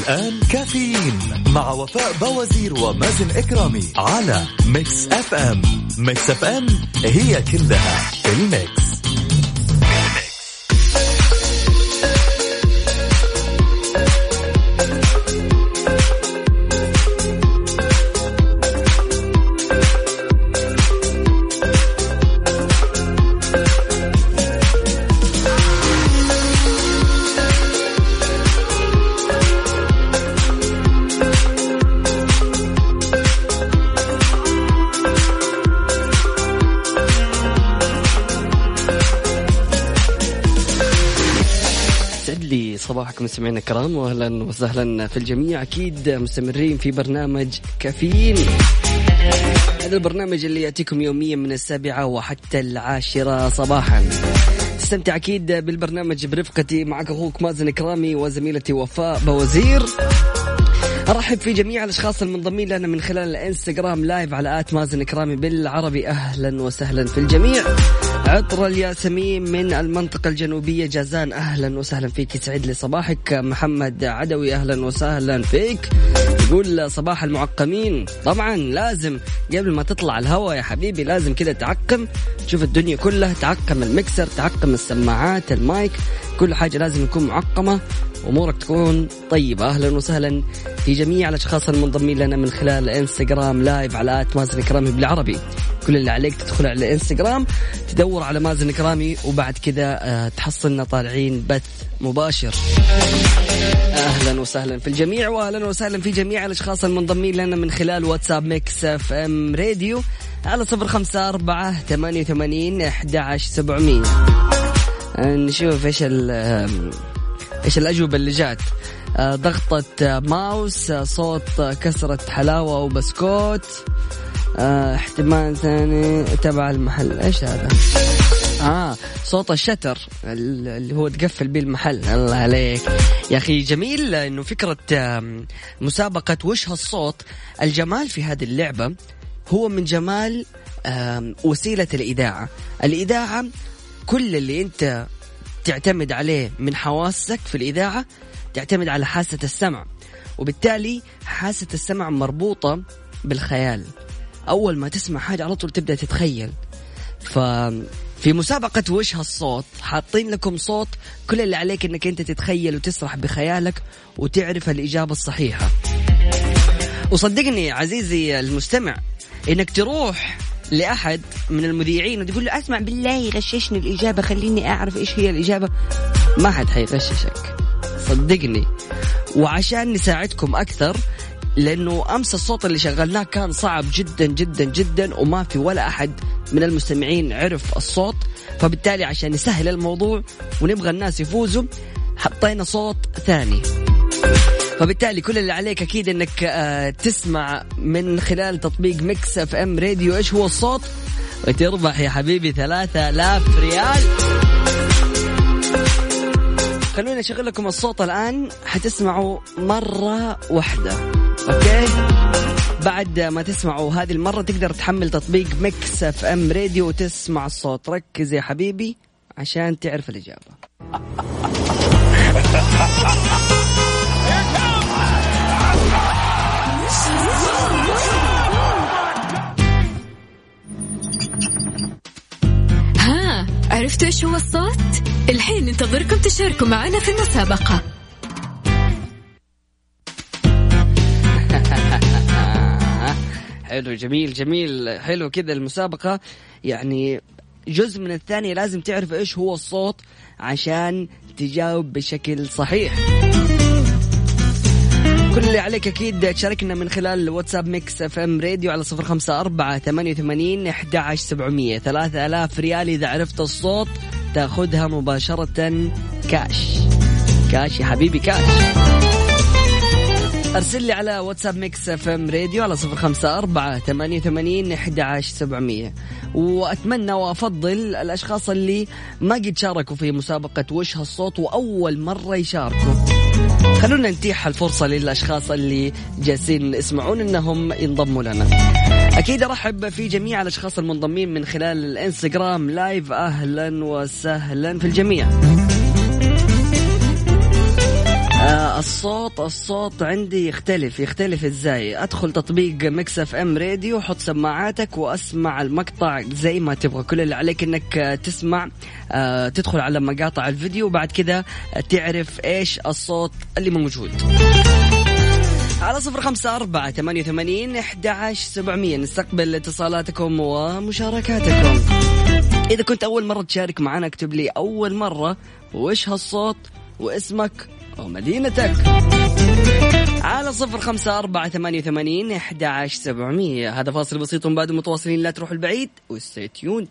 الآن كافيين مع وفاء بوزير ومازن كرامي على Mix FM Mix FM هي كلها ال mix. لي صباحكم مستمعينا الكرام واهلا وسهلا في الجميع. أكيد مستمرين في برنامج كافيين. هذا البرنامج اللي يأتيكم يوميا من السابعة وحتى العاشرة صباحا. تستمتع أكيد بالبرنامج برفقتي معك أخوك مازن كرامي وزميلتي وفاء بوزير. أرحب في جميع الأشخاص المنضمين لنا من خلال الإنستغرام live على at مازن كرامي بالعربي. أهلا وسهلا في الجميع. عطر الياسمين من المنطقة الجنوبية. جازان أهلا وسهلا فيك. يسعد لي صباحك محمد عدوي أهلا وسهلا فيك. يقول صباح المعقمين. طبعا لازم قبل ما تطلع الهواء يا حبيبي لازم كذا تعقم. تشوف الدنيا كلها تعقم المكسر تعقم السماعات المايك. كل حاجة لازم يكون معقمة أمورك تكون طيبة. أهلا وسهلا في جميع الأشخاص المنضمين لنا من خلال الانستغرام live على at مازن كرامي بالعربي. كل اللي عليك تدخل على الانستغرام تدور على مازن كرامي وبعد كذا آه، تحصلنا طالعين بث مباشر. أهلا وسهلا في الجميع واهلا وسهلا في جميع الأشخاص المنضمين لنا من خلال واتساب Mix FM Radio على صفر خمسة أربعة ثمانية وثمانين أحد عشر سبعمية. نشوف إيش إيش الأجوبة اللي جات. آه، ضغطة ماوس آه، صوت كسرة حلاوة أو بسكوت آه، احتمال ثاني تبع المحل. إيش هذا؟ آه صوت الشتر ال- اللي هو تقفل به المحل. الله عليك. يا أخي جميل إنه فكرة مسابقة وش هالصوت. الجمال في هذه اللعبة هو من جمال وسيلة الإذاعة. الإذاعة كل اللي انت تعتمد عليه من حواسك في الإذاعة تعتمد على حاسة السمع. وبالتالي حاسة السمع مربوطة بالخيال. أول ما تسمع حاجة على طول تبدأ تتخيل. ففي مسابقة وش هالصوت؟ حاطين لكم صوت كل اللي عليك إنك أنت تتخيل وتسرح بخيالك وتعرف الإجابة الصحيحة. وصدقني عزيزي المستمع إنك تروح لأحد من المذيعين وتقول له أسمع بالله غششني الإجابة خليني أعرف إيش هي الإجابة. ما حد حيغششك صدقني. وعشان نساعدكم أكثر لأنه أمس الصوت اللي شغلناه كان صعب جدا جدا جدا وما في ولا أحد من المستمعين عرف الصوت. فبالتالي عشان نسهل الموضوع ونبغى الناس يفوزوا حطينا صوت ثاني. فبالتالي كل اللي عليك أكيد إنك آه، تسمع من خلال تطبيق Mix FM Radio. إيش هو الصوت؟ وتربح يا حبيبي ثلاثة آلاف ريال. خلوني أشغل لكم الصوت الآن. حتسمعوا مرة واحدة. okay؟ بعد ما تسمعوا هذه المرة تقدر تحمل تطبيق Mix FM Radio وتسمع الصوت. ركز يا حبيبي عشان تعرف الإجابة. ها عرفتوا إيش هو الصوت؟ الحين ننتظركم تشاركوا معنا في المسابقة. حلو جميل جميل حلو كذا المسابقة. يعني جزء من الثانية لازم تعرف إيش هو الصوت عشان تجاوب بشكل صحيح. كل اللي عليك أكيد تشاركنا من خلال واتساب Mix FM Radio على صفر خمسة أربعة ثمانية وثمانين أحد عشر سبعمية ثلاثة آلاف ريال. إذا عرفت الصوت تأخذها مباشرة cash. cash يا حبيبي كاش. أرسل لي على واتساب Mix FM Radio على صفر خمسة أربعة ثمانية وثمانين أحد عشر سبعمية. وأتمنى وأفضل الأشخاص اللي ما قد شاركوا في مسابقة وش هالصوت وأول مرة يشاركوا. خلونا نتيح الفرصة للأشخاص اللي جالسين يسمعون أنهم ينضموا لنا. أكيد أرحب في جميع الأشخاص المنضمين من خلال الإنستغرام. live أهلا وسهلا في الجميع. آه الصوت الصوت عندي يختلف يختلف إزاي؟ أدخل تطبيق Mix FM Radio حط سماعاتك وأسمع المقطع زي ما تبغى. كل اللي عليك إنك آه، تسمع آه تدخل على مقاطع الفيديو وبعد كذا تعرف إيش الصوت اللي موجود. على صفر خمسة أربعة ثمانية وثمانين أحد عشر سبعمية. نستقبل اتصالاتكم ومشاركاتكم. إذا كنت أول مرة تشارك معنا اكتب لي أول مرة وإيش هالصوت واسمك ومدينتك على صفر خمسة أربعة ثمانية وثمانين أحد عشر سبعمية. هذا فاصل بسيط بعد متواصلين لا تروحوا البعيد و stay tuned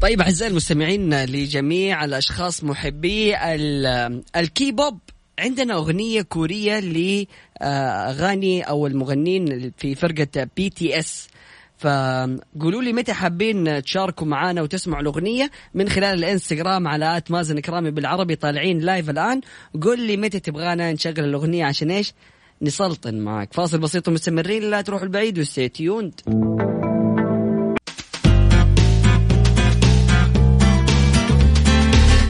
طيب أعزائي المستمعين لجميع الأشخاص محبي ال- الكيبوب عندنا أغنية كورية لأغاني أو المغنين في فرقة BTS. فقولوا لي متى حابين تشاركوا معنا وتسمعوا الأغنية. من خلال الإنستغرام على at مازن كرامي بالعربي طالعين live الآن. قول لي متى تبغانا نشغل الأغنية عشان إيش؟ نسلطن معك. فاصل بسيط ومستمرين لا تروحوا البعيد وستي تيوند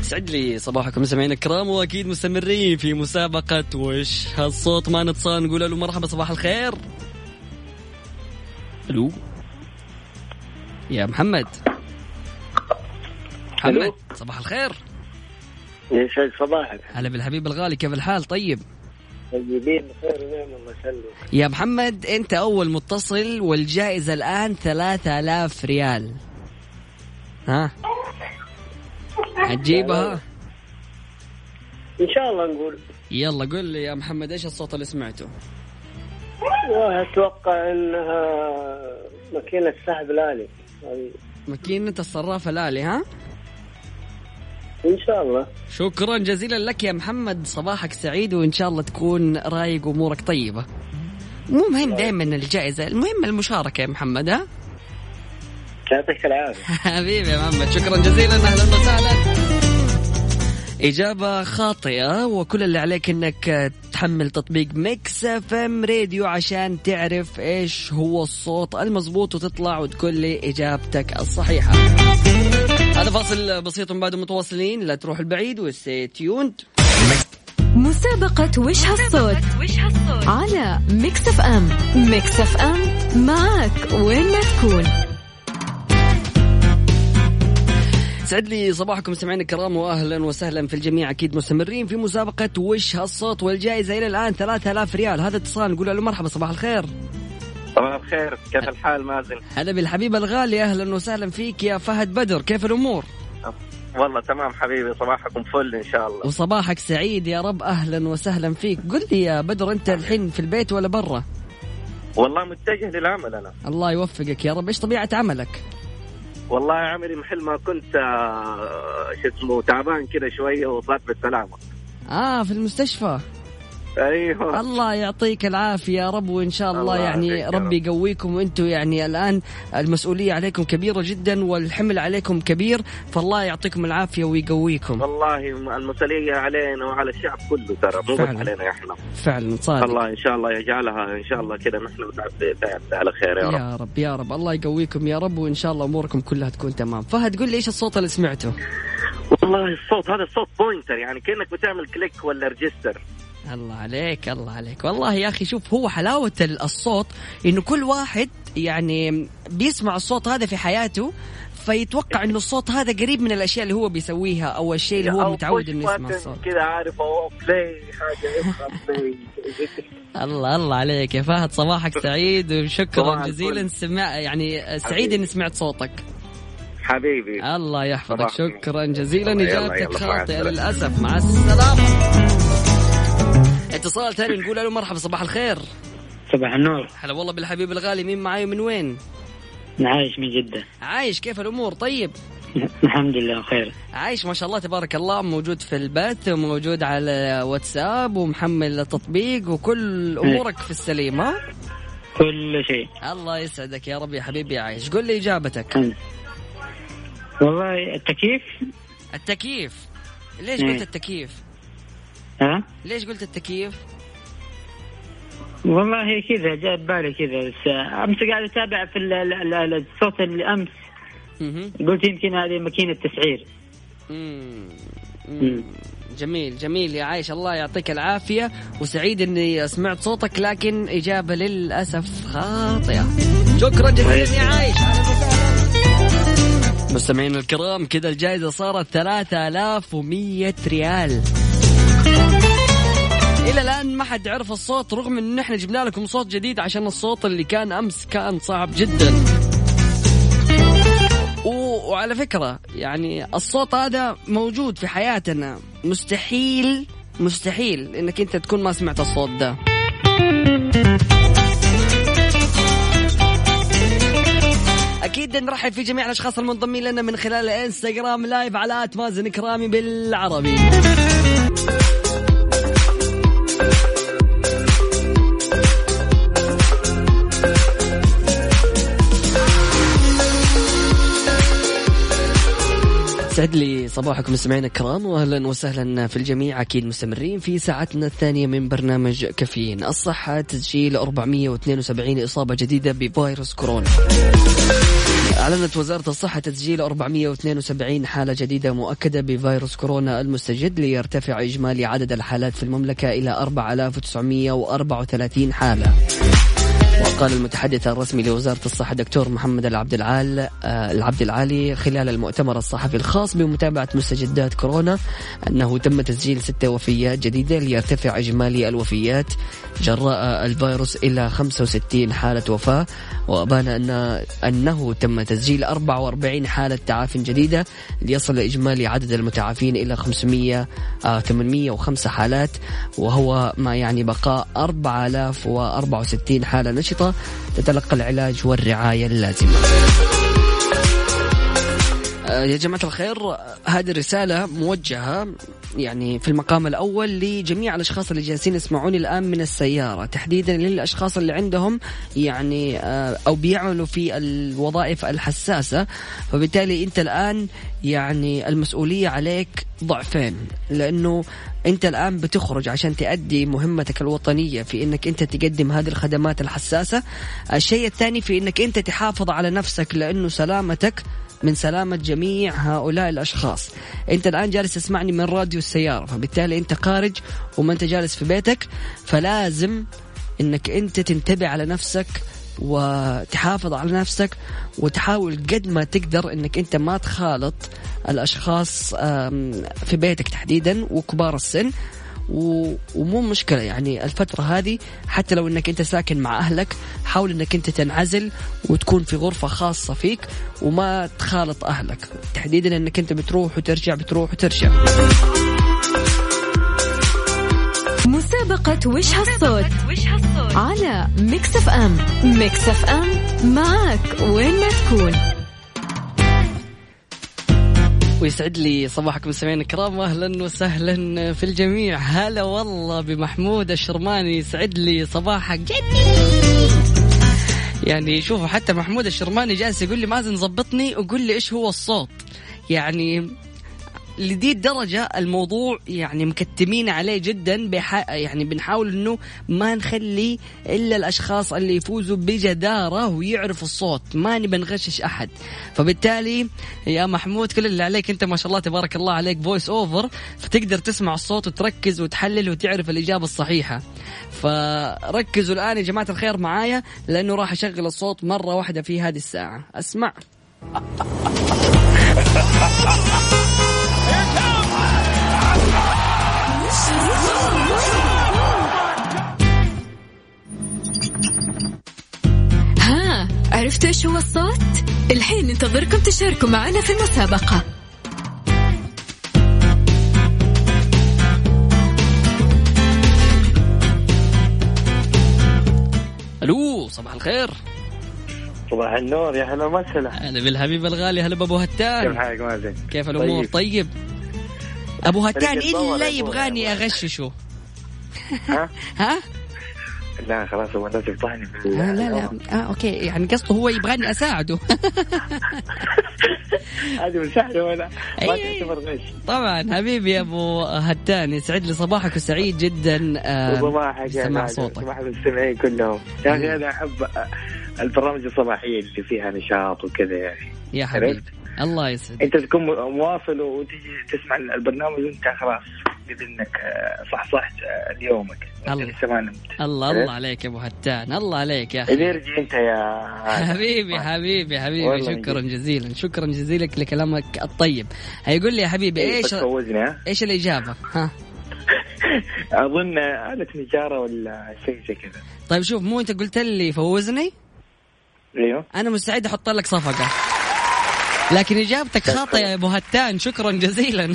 سعد لي صباحكم مستمعينا الكرام وأكيد مستمرين في مسابقة وش هالصوت ما نتصان. نقول له مرحبا صباح الخير. ألو. يا محمد. محمد. صباح الخير. يسعد صباحك. هلا بالحبيب الغالي كيف الحال؟ طيب. طيبين بخير ونعم الله يسلمك. يا محمد انت اول متصل والجائزة الآن ثلاثة آلاف ريال. ها؟ حتجيبها إن شاء الله نقول. يلا قل لي يا محمد إيش الصوت اللي سمعته؟ واتوقع إنها ماكينة سحب الآلي. ماكينة الصراف الآلي ها؟ إن شاء الله. شكرا جزيلا لك يا محمد. صباحك سعيد وإن شاء الله تكون رايق وأمورك طيبة. مو مهم دائما الجائزة المهم المشاركة يا محمد ها؟ يعطيك العافية. حبيبي يا محمد شكرا جزيلا. أهلا وسهلا. إجابة خاطئة وكل اللي عليك إنك تحمل تطبيق Mix FM Radio عشان تعرف إيش هو الصوت المضبوط وتطلع وتقول لي إجابتك الصحيحة. هذا فاصل بسيط من بعد متواصلين. لا تروح البعيد و stay tuned مسابقة وش هالصوت؟ على Mix FM Mix FM معك وين ما تكون. سعد لي صباحكم سمعين الكرام واهلا وسهلا في الجميع. أكيد مستمرين في مسابقة وش هالصوت والجائزة إلى الآن 3000 ريال. هذا اتصال نقول له مرحبا صباح الخير. صباح الخير كيف الحال مازن؟ هلا بالحبيب الغالي أهلا وسهلا فيك يا فهد بدر. كيف الأمور؟ والله تمام حبيبي صباحكم فل إن شاء الله. وصباحك سعيد يا رب أهلا وسهلا فيك. قل لي يا بدر أنت الحين في البيت ولا برا؟ والله متجه للعمل أنا. الله يوفقك يا رب. إيش طبيعة عملك؟ والله عملي محل ما كنت آه، شو اسمه تعبان كذا شوية وطلعت بالسلامة. آه في المستشفى. أيوه. الله يعطيك العافية يا رب وإن شاء الله, الله يعني ربي رب. يقويكم وأنتم يعني الآن المسؤولية عليكم كبيرة جدا والحمل عليكم كبير فالله يعطيكم العافية ويقويكم. والله المسؤولية علينا وعلى الشعب كله ترى مو بس. علينا إحنا. فعلا صادق. الله إن شاء الله يجعلها إن شاء الله كذا نحن على خير يا رب. يا رب يا رب. الله يقويكم يا رب وإن شاء الله أموركم كلها تكون تمام. فهد قل لي إيش الصوت اللي سمعته؟ والله الصوت هذا الصوت pointer يعني كأنك بتعمل click ولا register. الله عليك الله عليك. والله يا أخي شوف هو حلاوة ال- الصوت إنه كل واحد يعني بيسمع الصوت هذا في حياته فيتوقع إنه الصوت هذا قريب من الأشياء اللي هو بيسويها أو الشيء اللي هو متعود إنه يسمع الصوت. كذا عارف أو play حاجة play الله الله عليك يا فهد. صباحك سعيد وشكرا جزيلا. سمع يعني سعيد. إني سمعت صوتك. حبيبي. الله يحفظك. شكرا جزيلا. يلا، يلا، إجابتك خاطئة. للأسف. مع السلامة. اتصال ثاني نقول له مرحبا صباح الخير. صباح النور. هلا والله بالحبيب الغالي مين معاي ومن وين؟ عايش من جدة. عايش كيف الأمور؟ طيب. الحمد لله خير عايش ما شاء الله تبارك الله موجود في البث وموجود على واتساب ومحمل التطبيق وكل أمورك في السليم ها كل شيء. الله يسعدك يا رب يا حبيبي عايش. قل لي إجابتك. والله التكييف؟ التكييف. ليش إيه. قلت التكييف؟ ها؟ ليش قلت التكييف؟ والله كذا جاء ببالي كذا بس أمس قاعد أتابع في ال- ال- ال- الصوت اللي أمس. قلت يمكن هذه ماكينة تسعير. جميل جميل يا عايش الله يعطيك العافية وسعيد إني سمعت صوتك لكن إجابة للأسف خاطئة. شكرا جزيلا يا عايش. مستمعينا الكرام كذا الجائزة صارت 3100 ريال. إلى الآن ما حد عرف الصوت رغم إن إحنا جبنا لكم صوت جديد عشان الصوت اللي كان أمس كان صعب جدا. وعلى فكرة يعني الصوت هذا موجود في حياتنا. مستحيل مستحيل إنك أنت تكون ما سمعت الصوت ده. أكيد نرحب في جميع الأشخاص المنضمين لنا من خلال الانستغرام لايف على آت مازن كرامي بالعربي. سعد لي صباحكم مستمعينا الكرام واهلا وسهلا في الجميع. أكيد مستمرين في ساعتنا الثانية من برنامج كافيين. الصحة تسجيل 472 إصابة جديدة بفيروس كورونا. أعلنت وزارة الصحة تسجيل 472 حالة جديدة مؤكدة بفيروس كورونا المستجد ليرتفع إجمالي عدد الحالات في المملكة إلى 4934 حالة. وقال المتحدث الرسمي لوزارة الصحة دكتور محمد العبد العال آه، العبد العالي خلال المؤتمر الصحفي الخاص بمتابعة مستجدات كورونا أنه تم تسجيل ستة وفيات جديدة ليرتفع إجمالي الوفيات جراء الفيروس إلى 65 حالة وفاة وأبان أن أنه تم تسجيل 44 حالة تعافي جديدة ليصل إجمالي عدد المتعافين إلى 500 آه 805 حالات وهو ما يعني بقاء 4064 حالة نشطة تتلقى العلاج والرعاية اللازمة. يا جماعة الخير هذه الرسالة موجهة يعني في المقام الأول لجميع الأشخاص اللي جالسين يسمعوني الآن من السيارة. تحديدا للأشخاص اللي عندهم يعني آه، أو بيعملوا في الوظائف الحساسة. فبالتالي أنت الآن يعني المسؤولية عليك ضعفين لأنه أنت الآن بتخرج عشان تأدي مهمتك الوطنية في أنك أنت تقدم هذه الخدمات الحساسة. الشيء الثاني في أنك أنت تحافظ على نفسك لأنه سلامتك من سلامة جميع هؤلاء الأشخاص. أنت الآن جالس تسمعني من راديو السيارة فبالتالي أنت خارج وما أنت جالس في بيتك فلازم أنك أنت تنتبه على نفسك وتحافظ على نفسك وتحاول قد ما تقدر إنك أنت ما تخالط الأشخاص في بيتك تحديدا وكبار السن. و- ومو مشكلة يعني الفترة هذه حتى لو إنك أنت ساكن مع أهلك حاول إنك أنت تنعزل وتكون في غرفة خاصة فيك وما تخالط أهلك. تحديدا إنك أنت بتروح وترجع بتروح وترجع. مسابقة وش هالصوت؟ على Mix FM. Mix FM معك وين ما تكون. ويسعد لي صباحكم مستمعينا الكرام. واهلا وسهلا في الجميع. هلا والله بمحمود الشرماني. يسعد لي صباحك. جميل يعني شوفوا حتى محمود الشرماني جالس يقول لي مازن ظبطني. وقول لي إيش هو الصوت؟ يعني لدي الدرجة الموضوع يعني مكتمين عليه جدا بح... يعني بنحاول إنه ما نخلي إلا الأشخاص اللي يفوزوا بجدارة ويعرفوا الصوت ما نبي نغشش أحد. فبالتالي يا محمود كل اللي عليك أنت ما شاء الله تبارك الله عليك voice over فتقدر تسمع الصوت وتركز وتحلل وتعرف الإجابة الصحيحة. فركزوا الآن يا جماعة الخير معايا لأنه راح أشغل الصوت مرة واحدة في هذه الساعة. أسمع. ها عرفتوا إيش هو الصوت؟ الحين ننتظركم تشاركوا معنا في المسابقة ألو صباح الخير صباح النور يا هلا وسهلا هلا بالحبيب الغالي هلا بابو كيف هتان حالك مازن؟ كيف الأمور طيب. طيب أبو هتان الا أبو يبغاني. أغششه؟ ها؟ ها؟ لا خلاص هو لازم يفضحني. آه لا لا. آه أوكي. يعني قصده هو يبغاني أساعده. هذه مساعدة ولا؟ ما أي. تعتبر غش. طبعا حبيبي يا أبو هتان يسعد لي صباحك وسعيد جدا. آه، صباحك يا سمع صوتك. صباح المستمعين كلهم. يا أخي أنا أحب البرامج الصباحية اللي فيها نشاط وكذا أخي يا حبيبي؟ الله يسعد أنت تكون مواصل وتجي تسمع البرنامج وأنت خلاص انك آه، صحصحت آه، ليومك. الله. لسه نمت. الله عرفت؟ الله عليك يا أبو هتان الله عليك يا أخي. أنت يا حبيبي حبيبي حبيبي. شكرا. جزيلا شكرا جزيلا لكلامك الطيب. هيقول لي يا حبيبي إيه، إيش إيش الإجابة؟ ها؟ أظن آلة نجارة ولا شيء زي كذا. طيب شوف مو أنت قلت لي فوزني إيوه. أنا مستعد أحط لك صفقة. لكن إجابتك خاطئة يا أبو هتان. شكرا جزيلا.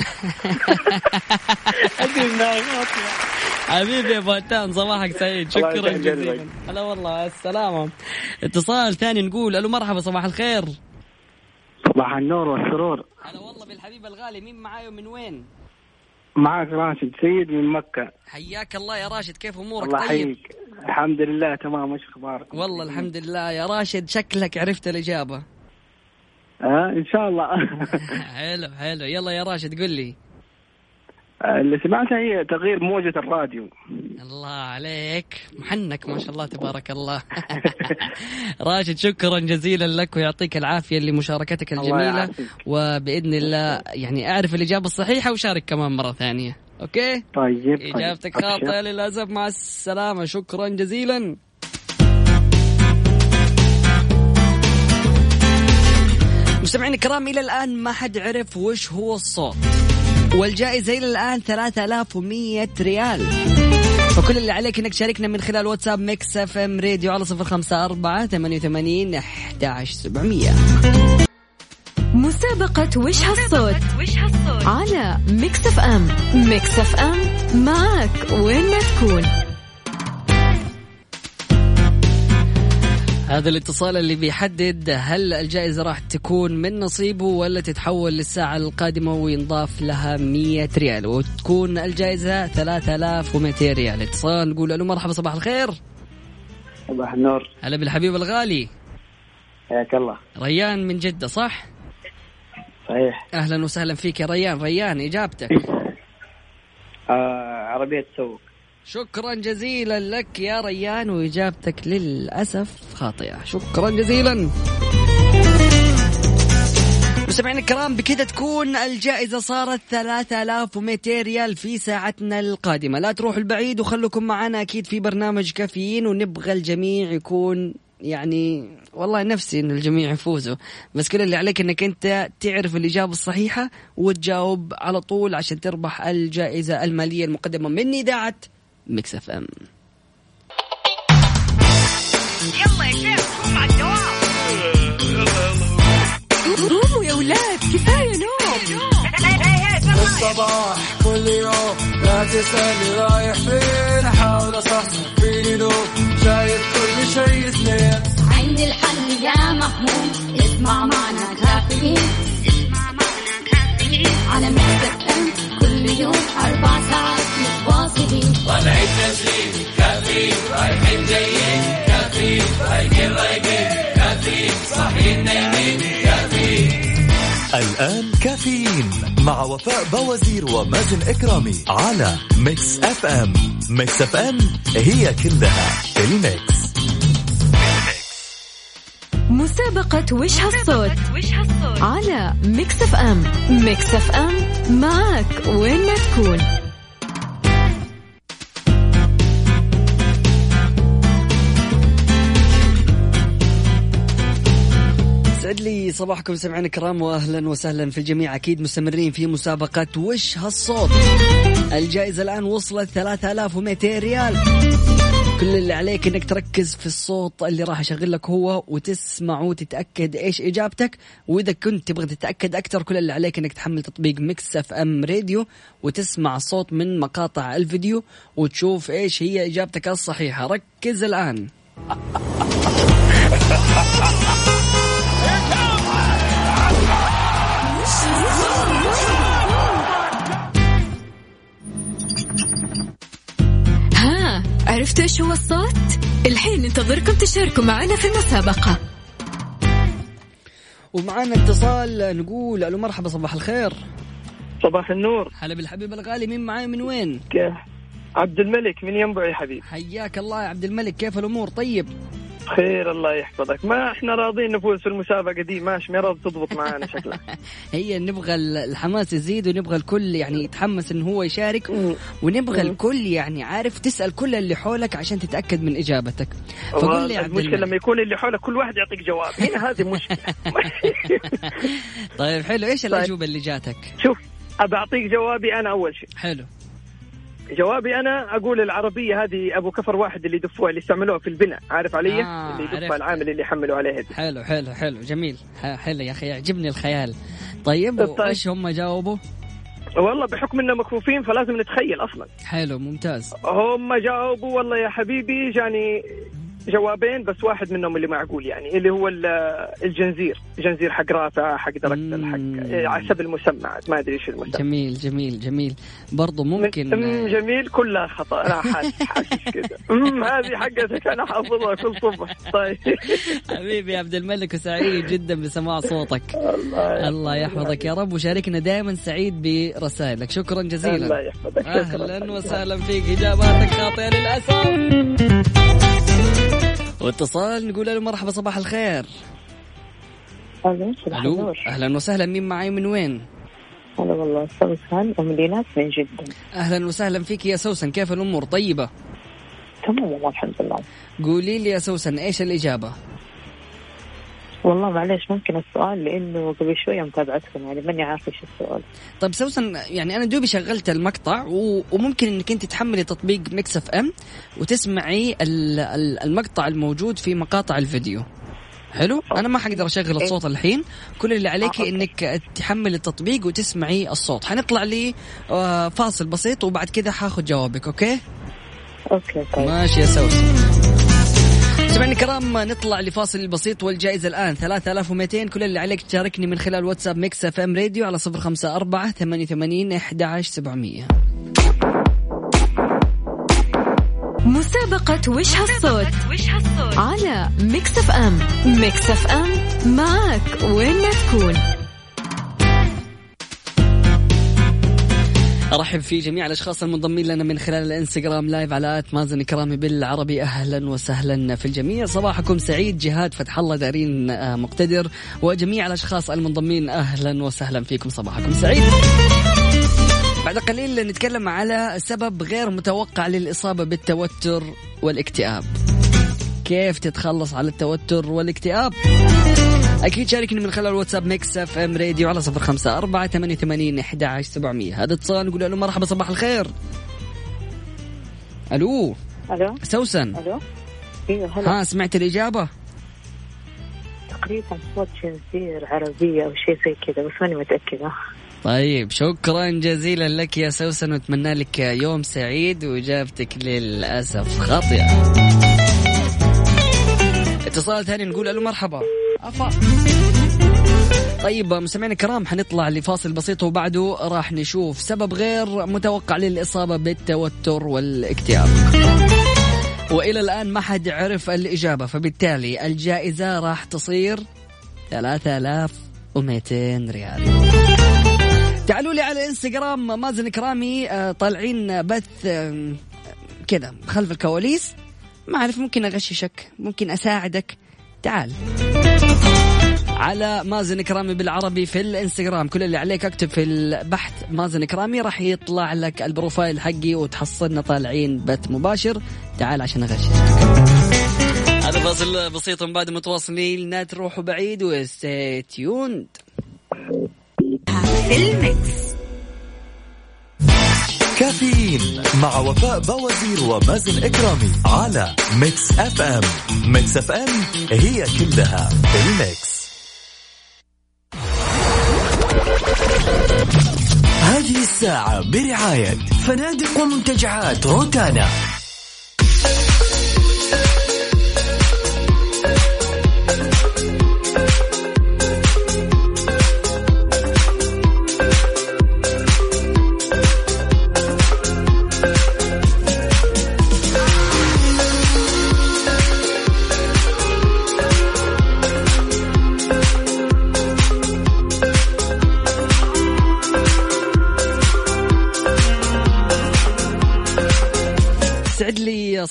حبيبي يا أبو هتان صباحك سعيد. شكرا جزيلا. هلا والله السلامة. اتصال ثاني نقول ألو مرحبا صباح الخير. صباح النور والسرور. هلا والله بالحبيب الغالي مين معاي ومن وين؟ معك راشد سيد من مكة. حياك الله يا راشد كيف أمورك؟ الله طيب. يحييك. الحمد لله تمام وش أخبارك؟ والله الحمد لله. يا راشد شكلك عرفت الإجابة. ها إن شاء الله. حلو حلو. يلا يا راشد قل لي. اللي سمعتها هي تغيير موجة الراديو. الله عليك. محنك ما شاء الله تبارك الله. راشد شكرا جزيلا لك ويعطيك العافية لمشاركتك يعافيك. وبإذن الله يعني أعرف الإجابة الصحيحة وشارك كمان مرة ثانية. أوكي؟ طيب طيب. خاطئة للأسف. مع السلامة. شكرا جزيلا. مستمعينا الكرام إلى الآن ما حد عرف وش هو الصوت. والجائزة إلى الآن 3100 ريال. فكل اللي عليك إنك تشاركنا من خلال واتساب Mix FM Radio على 054 88 11700 مسابقة وش هالصوت؟ على Mix FM. Mix FM معك وين ما تكون. هذا الاتصال اللي بيحدد هل الجائزة راح تكون من نصيبه ولا تتحول للساعة القادمة وينضاف لها 100 ريال. وتكون الجائزة 3200 ريال. اتصال نقول ألو مرحبا صباح الخير. صباح النور. هلا بالحبيب الغالي. حياك الله. ريان من جدة صح؟ صحيح. أهلا وسهلا فيك يا ريان. ريان إجابتك. آه عربية تسوق. شكرا جزيلا لك يا ريان وإجابتك للأسف خاطئة. شكرا جزيلا. مستمعينا الكرام بكذا تكون الجائزة صارت 3200 ريال في ساعتنا القادمة. لا تروحوا البعيد وخلوكم معنا أكيد في برنامج كافيين ونبغى الجميع يكون يعني والله نفسي إن الجميع يفوزوا. بس كل اللي عليك إنك أنت تعرف الإجابة الصحيحة وتجاوب على طول عشان تربح الجائزة المالية المقدمة من إذاعة Mix FM قوموا يا ولاد كفاية نوم. الصباح كل يوم لا تسألني رايح فين أحاول أصحصح فيني لو شايف كل شيء سنين عندي الحل يا محمود اسمع معنا كافيين. اسمع معنا كافيين. على ام كل يوم أربع ساعات متواصلين طالعين نازلين كافيين رايحين جايين كافيين رايقين رايقين كافيين صاحيين نايمين كافيين الآن كافيين مع وفاء بوازير ومازن إكرامي على Mix FM Mix FM هي كلها ال Mix مسابقة وش هالصوت؟ على Mix FM. Mix FM معك وين ما تكون. سعد لي صباحكم سمعنا الكرام واهلا وسهلا في الجميع. أكيد مستمرين في مسابقة وش هالصوت. الجائزة الآن وصلت 3200 ريال. كل اللي عليك إنك تركز في الصوت اللي راح اشغل لك هو وتسمع وتتأكد إيش إجابتك. وإذا كنت تبغى تتأكد أكثر كل اللي عليك إنك تحمل تطبيق Mix FM Radio وتسمع الصوت من مقاطع الفيديو وتشوف إيش هي إجابتك الصحيحة. ركز الآن. عرفتوا إيش هو الصوت؟ الحين ننتظركم تشاركوا معنا في المسابقة. ومعانا اتصال نقول ألو مرحبا صباح الخير. صباح النور. هلا بالحبيب الغالي مين معاي؟ من وين؟ كيف؟ عبد الملك من ينبع يا حبيبي. حياك الله يا عبد الملك كيف الأمور؟ طيب؟ خير الله يحفظك. ما إحنا راضيين نفوز في المسابقة دي؟ ماشي ما راضي تضبط معانا شكلها هي نبغى الحماس يزيد ونبغى الكل يعني يتحمس إنه هو يشارك. ونبغى. الكل يعني عارف تسأل كل اللي حولك عشان تتأكد من إجابتك. فقول لي عبد المشكلة لما يكون اللي حولك كل واحد يعطيك جواب. هنا هذه مشكلة. طيب حلو. إيش الأجوبة اللي جاتك؟ شوف أبى أعطيك جوابي أنا أول شيء. حلو. جوابي أنا أقول العربية هذه أبو كفر واحد اللي يدفوها اللي استعملوه في البناء عارف علي آه، اللي. يدفها العامل اللي يحملوا عليه دي. حلو حلو حلو جميل حلو يا أخي يعجبني الخيال طيب طيب. وإيش هم جاوبوا؟ والله بحكم اننا مكفوفين فلازم نتخيل أصلا حلو ممتاز هم جاوبوا والله يا حبيبي جاني جوابين بس واحد منهم اللي معقول يعني اللي هو ال- الجنزير. جنزير حق رافع حق درجة حق حسب المسمى ما أدري إيش المسمى. جميل جميل جميل. برضو من- ممكن أم جميل كلها خطأ. أنا حاسس حاسس كذا هذه حقتك أنا حافظها كل صبح طيب. حبيبي يا عبد الملك وسعيد جدا بسماع صوتك. الله الله يحفظك يا رب وشاركنا دائما سعيد برسائلك. شكرا جزيلا. الله يحفظك. أهلا وسهلا فيك. إجاباتك خاطئة للأسف. واتصال نقول له مرحبا صباح الخير. ألو أهلا وسهلا. مين معي من وين؟ هلا والله سوسن أم ديناس من جدة. أهلا وسهلا فيك يا سوسن. كيف الأمور؟ طيبة؟ تمام والله الحمد لله. قولي لي يا سوسن إيش الإجابة؟ والله معلش ممكن السؤال لأنه قبل شوية متابعتكم يعني ماني عارفة إيش السؤال. طيب سوسن يعني أنا دوبي شغلت المقطع و... وممكن إنك أنت تحملي تطبيق Mix FM وتسمعي ال- ال- المقطع الموجود في مقاطع الفيديو. حلو؟ أنا ما حقدر أشغل الصوت الحين. كل اللي عليك إنك تحملي التطبيق وتسمعي الصوت. حنطلع لي آه، فاصل بسيط وبعد كذا حاخذ جوابك okay؟ okay طيب. ماشي يا سوسن. سمعنا الكرام نطلع لفاصل بسيط والجائزة الآن. 3200 كل اللي عليك تشاركني من خلال واتساب Mix FM Radio على 054 88 11700 مسابقة وش هالصوت؟ على Mix FM. Mix FM معك وين ما تكون. أرحب في جميع الأشخاص المنضمين لنا من خلال الإنستغرام live على at مازن كرامي بالعربي. أهلا وسهلا في الجميع. صباحكم سعيد جهاد فتح الله دارين آه، مقتدر وجميع الأشخاص المنضمين. أهلا وسهلا فيكم. صباحكم سعيد. بعد قليل نتكلم على سبب غير متوقع للإصابة بالتوتر والاكتئاب. كيف تتخلص على التوتر والاكتئاب؟ أكيد شاركني من خلال واتساب Mix FM Radio على صفر خمسة أربعة ثمانية وثمانين أحد عشر سبعمية. هذا اتصال نقول له مرحبا صباح الخير. ألو. ألو. سوسن. ألو. أيوه هلا. ها سمعت الإجابة؟ تقريبا صوت جنزير عربية أو شيء زي كذا بس ماني متأكدة. طيب شكرا جزيلا لك يا سوسن وأتمنى لك يوم سعيد وإجابتك للأسف خاطئة. اتصال ثاني نقول ألو مرحبا. أفا. طيب مستمعينا الكرام حنطلع لفاصل بسيط وبعده راح نشوف سبب غير متوقع للإصابة بالتوتر والاكتئاب. وإلى الآن ما حد عرف الإجابة فبالتالي الجائزة راح تصير 3200 ريال. تعالوا لي على الانستغرام مازن كرامي آه، طالعين بث كذا خلف الكواليس. ما أعرف ممكن أغششك ممكن أساعدك. تعال. على مازن كرامي بالعربي في الإنستغرام كل اللي عليك اكتب في البحث مازن كرامي راح يطلع لك ال profile حقي وتحصلنا طالعين بث مباشر. تعال عشان اغششك هذا فاصل بسيط من بعد متواصلين لا تروحوا بعيد و stay tuned في ال Mix. كافيين مع وفاء بوازير ومازن كرامي على Mix FM. Mix FM هي كلها ال Mix. هذه الساعة برعاية فنادق ومنتجعات روتانا.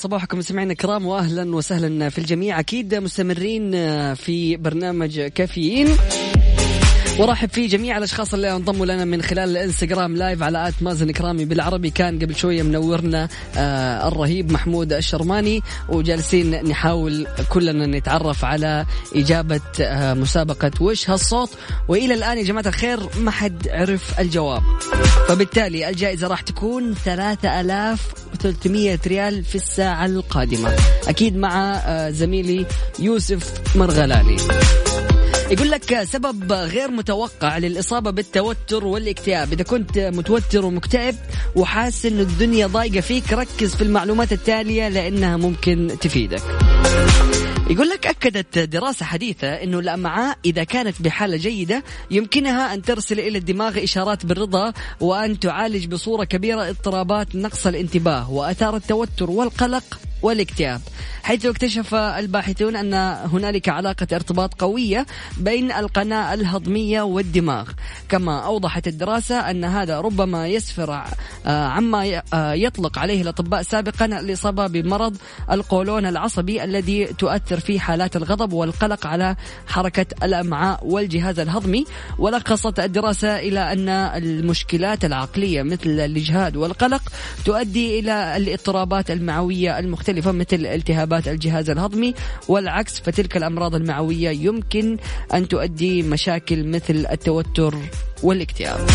صباحكم مستمعينا الكرام واهلا وسهلا في الجميع. أكيد مستمرين في برنامج كافيين. ورحب في جميع الأشخاص اللي انضموا لنا من خلال الإنستغرام لايف على آت مازن كرامي بالعربي كان قبل شوية منورنا آه الرهيب محمود الشرماني. وجالسين نحاول كلنا نتعرف على إجابة آه مسابقة وش هالصوت وإلى الآن يا جماعة الخير ما حد عرف الجواب. فبالتالي الجائزة راح تكون 3300 ريال في الساعة القادمة. أكيد مع آه زميلي يوسف مرغلاني. يقول لك سبب غير متوقع للإصابة بالتوتر والاكتئاب. إذا كنت متوتر ومكتئب وحاسس أن الدنيا ضايقة فيك ركز في المعلومات التالية لأنها ممكن تفيدك. يقول لك أكدت دراسة حديثة أنه الأمعاء إذا كانت بحالة جيدة يمكنها أن ترسل إلى الدماغ إشارات بالرضا وأن تعالج بصورة كبيرة اضطرابات نقص الانتباه وأثار التوتر والقلق. والاكتئاب حيث اكتشف الباحثون أن هنالك علاقة ارتباط قوية بين القناة الهضمية والدماغ. كما أوضحت الدراسة أن هذا ربما يسفر عما يطلق عليه الأطباء سابقا الإصابة بمرض القولون العصبي الذي تؤثر فيه حالات الغضب والقلق على حركة الأمعاء والجهاز الهضمي. ولخصت الدراسة إلى أن المشكلات العقلية مثل الإجهاد والقلق تؤدي إلى الاضطرابات المعوية المختلفة مثل التهابات الجهاز الهضمي والعكس فتلك الأمراض المعوية يمكن أن تؤدي مشاكل مثل التوتر والاكتئاب.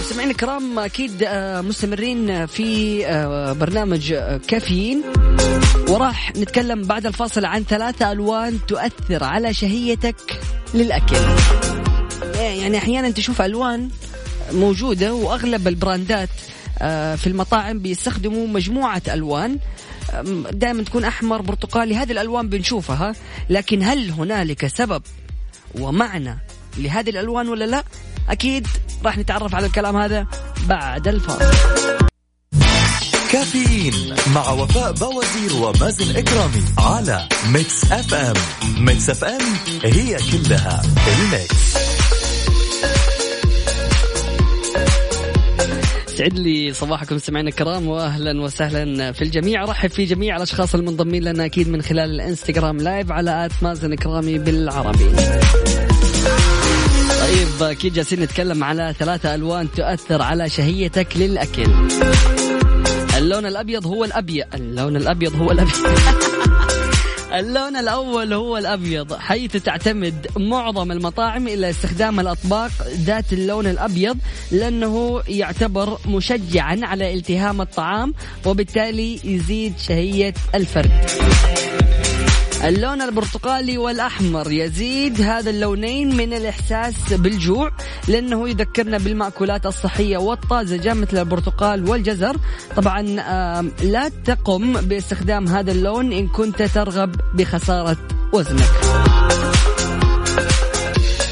مستمعينا الكرام أكيد مستمرين في برنامج كافيين. وراح نتكلم بعد الفاصل عن ثلاثة ألوان تؤثر على شهيتك للأكل. يعني أحيانا تشوف ألوان موجودة وأغلب البراندات في المطاعم بيستخدموا مجموعة ألوان. دائما تكون أحمر برتقالي هذه الألوان بنشوفها. لكن هل هنالك سبب ومعنى لهذه الألوان ولا لا؟ أكيد راح نتعرف على الكلام هذا بعد الفاصل. كافيين مع وفاء بوازير ومازن كرامي على Mix FM Mix FM هي كلها ال Mix يسعد لي صباحكم مستمعينا الكرام واهلا وسهلا في الجميع. ارحب في جميع الأشخاص المنضمين لنا أكيد من خلال الإنستغرام live على at مازن كرامي بالعربي. طيب أكيد جالسين نتكلم على ثلاثة ألوان تؤثر على شهيتك للأكل. اللون الأبيض هو الابيض اللون الأبيض هو الأبيض. اللون الأول هو الأبيض حيث تعتمد معظم المطاعم إلى استخدام الأطباق ذات اللون الأبيض لأنه يعتبر مشجعا على التهام الطعام وبالتالي يزيد شهية الفرد اللون البرتقالي والأحمر. يزيد هذا اللونين من الإحساس بالجوع لأنه يذكرنا بالمأكولات الصحية والطازجة مثل البرتقال والجزر. طبعا لا تقم باستخدام هذا اللون إن كنت ترغب بخسارة وزنك.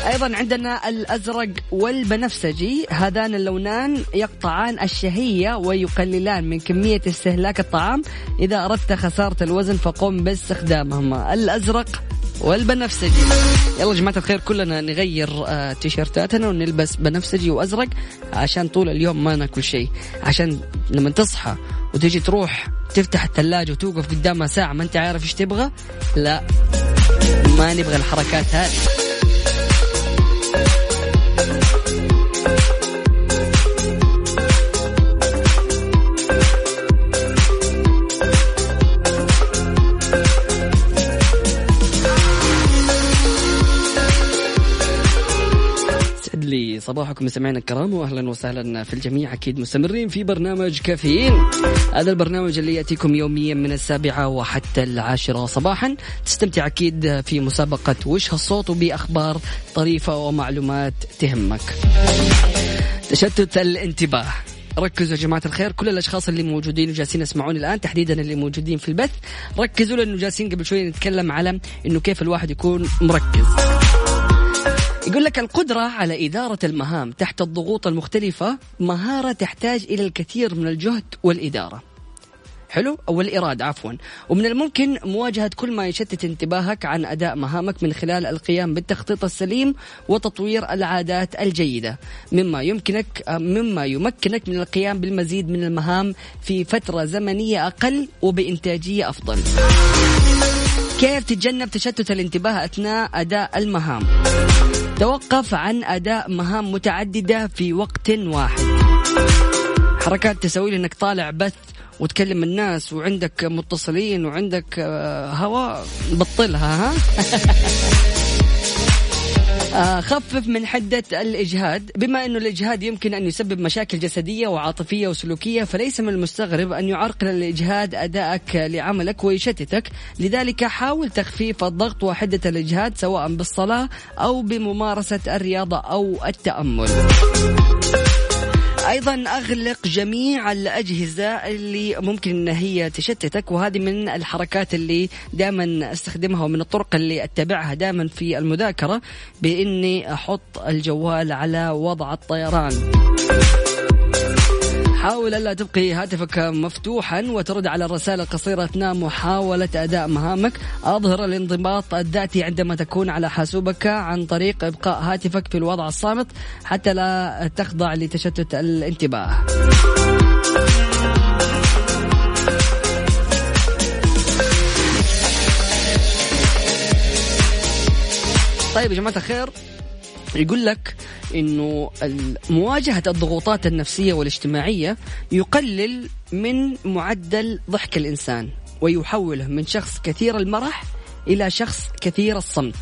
أيضا عندنا الأزرق والبنفسجي. هذان اللونان يقطعان الشهية ويقللان من كمية استهلاك الطعام. إذا أردت خسارة الوزن فقم باستخدامهما الأزرق والبنفسجي. يلا جماعة الخير كلنا نغير آه تيشيرتاتنا ونلبس بنفسجي وأزرق عشان طول اليوم ما ناكل شيء. عشان لما تصحى وتيجي تروح تفتح الثلاجة وتوقف قدامها ساعة ما أنت عارف إيش تبغى لا ما نبغى الحركات هذه. لي صباحكم مستمعينا الكرام واهلا وسهلا في الجميع. أكيد مستمرين في برنامج كافيين. هذا البرنامج اللي يأتيكم يوميا من السابعة وحتى العاشرة صباحا. تستمتع أكيد في مسابقة وش هالصوت وباخبار طريفة ومعلومات تهمك. تشتت الانتباه. ركزوا يا جماعة الخير كل الأشخاص اللي موجودين وجالسين يسمعوني الآن تحديدا اللي موجودين في البث ركزوا لأنه جالسين قبل شوي نتكلم على أنه كيف الواحد يكون مركز. يقول لك القدرة على إدارة المهام تحت الضغوط المختلفة مهارة تحتاج إلى الكثير من الجهد والإدارة. حلو؟ أو الإرادة عفوا. ومن الممكن مواجهة كل ما يشتت انتباهك عن أداء مهامك من خلال القيام بالتخطيط السليم وتطوير العادات الجيدة. مما يمكنك مما يمكنك من القيام بالمزيد من المهام في فترة زمنية أقل وبإنتاجية أفضل. كيف تتجنب تشتت الانتباه أثناء أداء المهام؟ توقف عن أداء مهام متعددة في وقت واحد. حركات تسوي لي انك طالع بث وتكلم الناس وعندك متصلين وعندك آه، هواء بطلها ها؟ خفف من حدة الإجهاد. بما أنه الإجهاد يمكن أن يسبب مشاكل جسدية وعاطفية وسلوكية فليس من المستغرب أن يعرقل الإجهاد أدائك لعملك ويشتتك. لذلك حاول تخفيف الضغط وحدة الإجهاد سواء بالصلاة أو بممارسة الرياضة أو التأمل. أيضا أغلق جميع الأجهزة اللي ممكن ان هي تشتتك وهذه من الحركات اللي دائما أستخدمها ومن الطرق اللي أتبعها دائما في المذاكرة بإني أحط الجوال على وضع الطيران. حاول ألا تبقي هاتفك مفتوحا وترد على الرسائل القصيرة أثناء محاولة أداء مهامك. أظهر الانضباط الذاتي عندما تكون على حاسوبك عن طريق إبقاء هاتفك في الوضع الصامت حتى لا تخضع لتشتت الانتباه. طيب يا جماعة الخير يقول لك إنه مواجهة الضغوطات النفسية والاجتماعية يقلل من معدل ضحك الإنسان ويحوله من شخص كثير المرح إلى شخص كثير الصمت.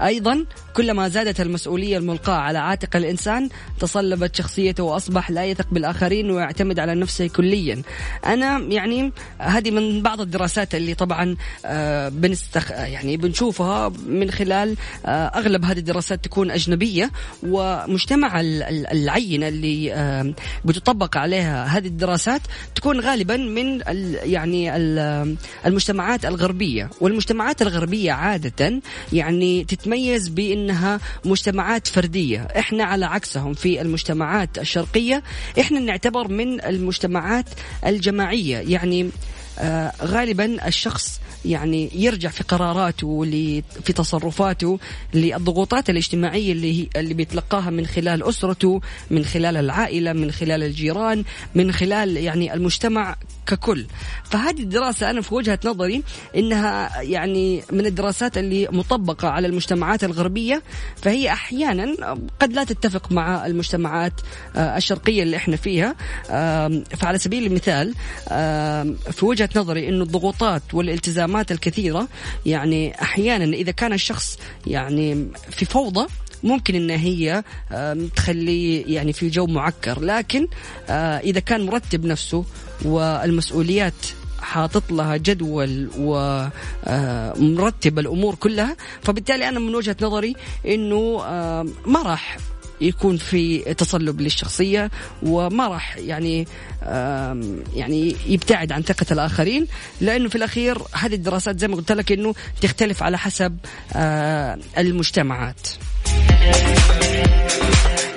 أيضا كلما زادت المسؤولية الملقاة على عاتق الإنسان تصلبت شخصيته وأصبح لا يثق بالآخرين ويعتمد على نفسه كليا. أنا يعني هذه من بعض الدراسات اللي طبعا آه، بنستخ يعني بنشوفها من خلال آه، أغلب هذه الدراسات تكون أجنبية. ومجتمع العينة اللي آه، بتطبق عليها هذه الدراسات تكون غالبا من يعني المجتمعات الغربية. والمجتمعات الغربية عادة يعني تتميز بأن انها مجتمعات فردية. إحنا على عكسهم في المجتمعات الشرقية. إحنا نعتبر من المجتمعات الجماعية. يعني آه غالبا الشخص يعني يرجع في قراراته في تصرفاته للضغوطات الاجتماعية اللي هي اللي بيتلقاها من خلال أسرته من خلال العائلة من خلال الجيران من خلال يعني المجتمع ككل. فهذه الدراسة أنا في وجهة نظري إنها يعني من الدراسات اللي مطبقة على المجتمعات الغربية فهي أحيانا قد لا تتفق مع المجتمعات آه، الشرقية اللي إحنا فيها. فعلى سبيل المثال في وجهة نظري إنه الضغوطات والالتزامات الكثيرة يعني أحيانا إذا كان الشخص يعني في فوضى ممكن إن هي تخليه يعني في جو معكر. لكن آه، إذا كان مرتب نفسه والمسؤوليات حاطط لها جدول ومرتب الأمور كلها فبالتالي أنا من وجهة نظري إنه ما راح يكون في تصلب للشخصية وما راح يعني يعني يبتعد عن ثقة الآخرين لأنه في الأخير هذه الدراسات زي ما قلت لك أنه تختلف على حسب المجتمعات.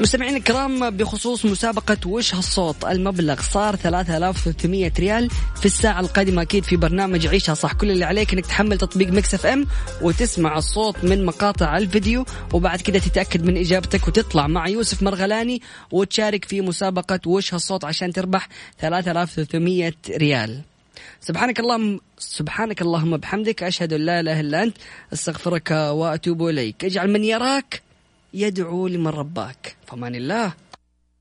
مستمعين الكرام بخصوص مسابقة وش هالصوت المبلغ صار 3300 ريال في الساعة القادمة أكيد في برنامج عيشها صح. كل اللي عليك إنك تحمل تطبيق Mix FM وتسمع الصوت من مقاطع الفيديو وبعد كده تتأكد من إجابتك وتطلع مع يوسف مرغلاني وتشارك في مسابقة وش هالصوت عشان تربح 3300 ريال. سبحانك اللهم سبحانك اللهم بحمدك أشهد أن لا إله إلا أنت أستغفرك وأتوب إليك. اجعل من يراك يدعو لمن رباك. فمان الله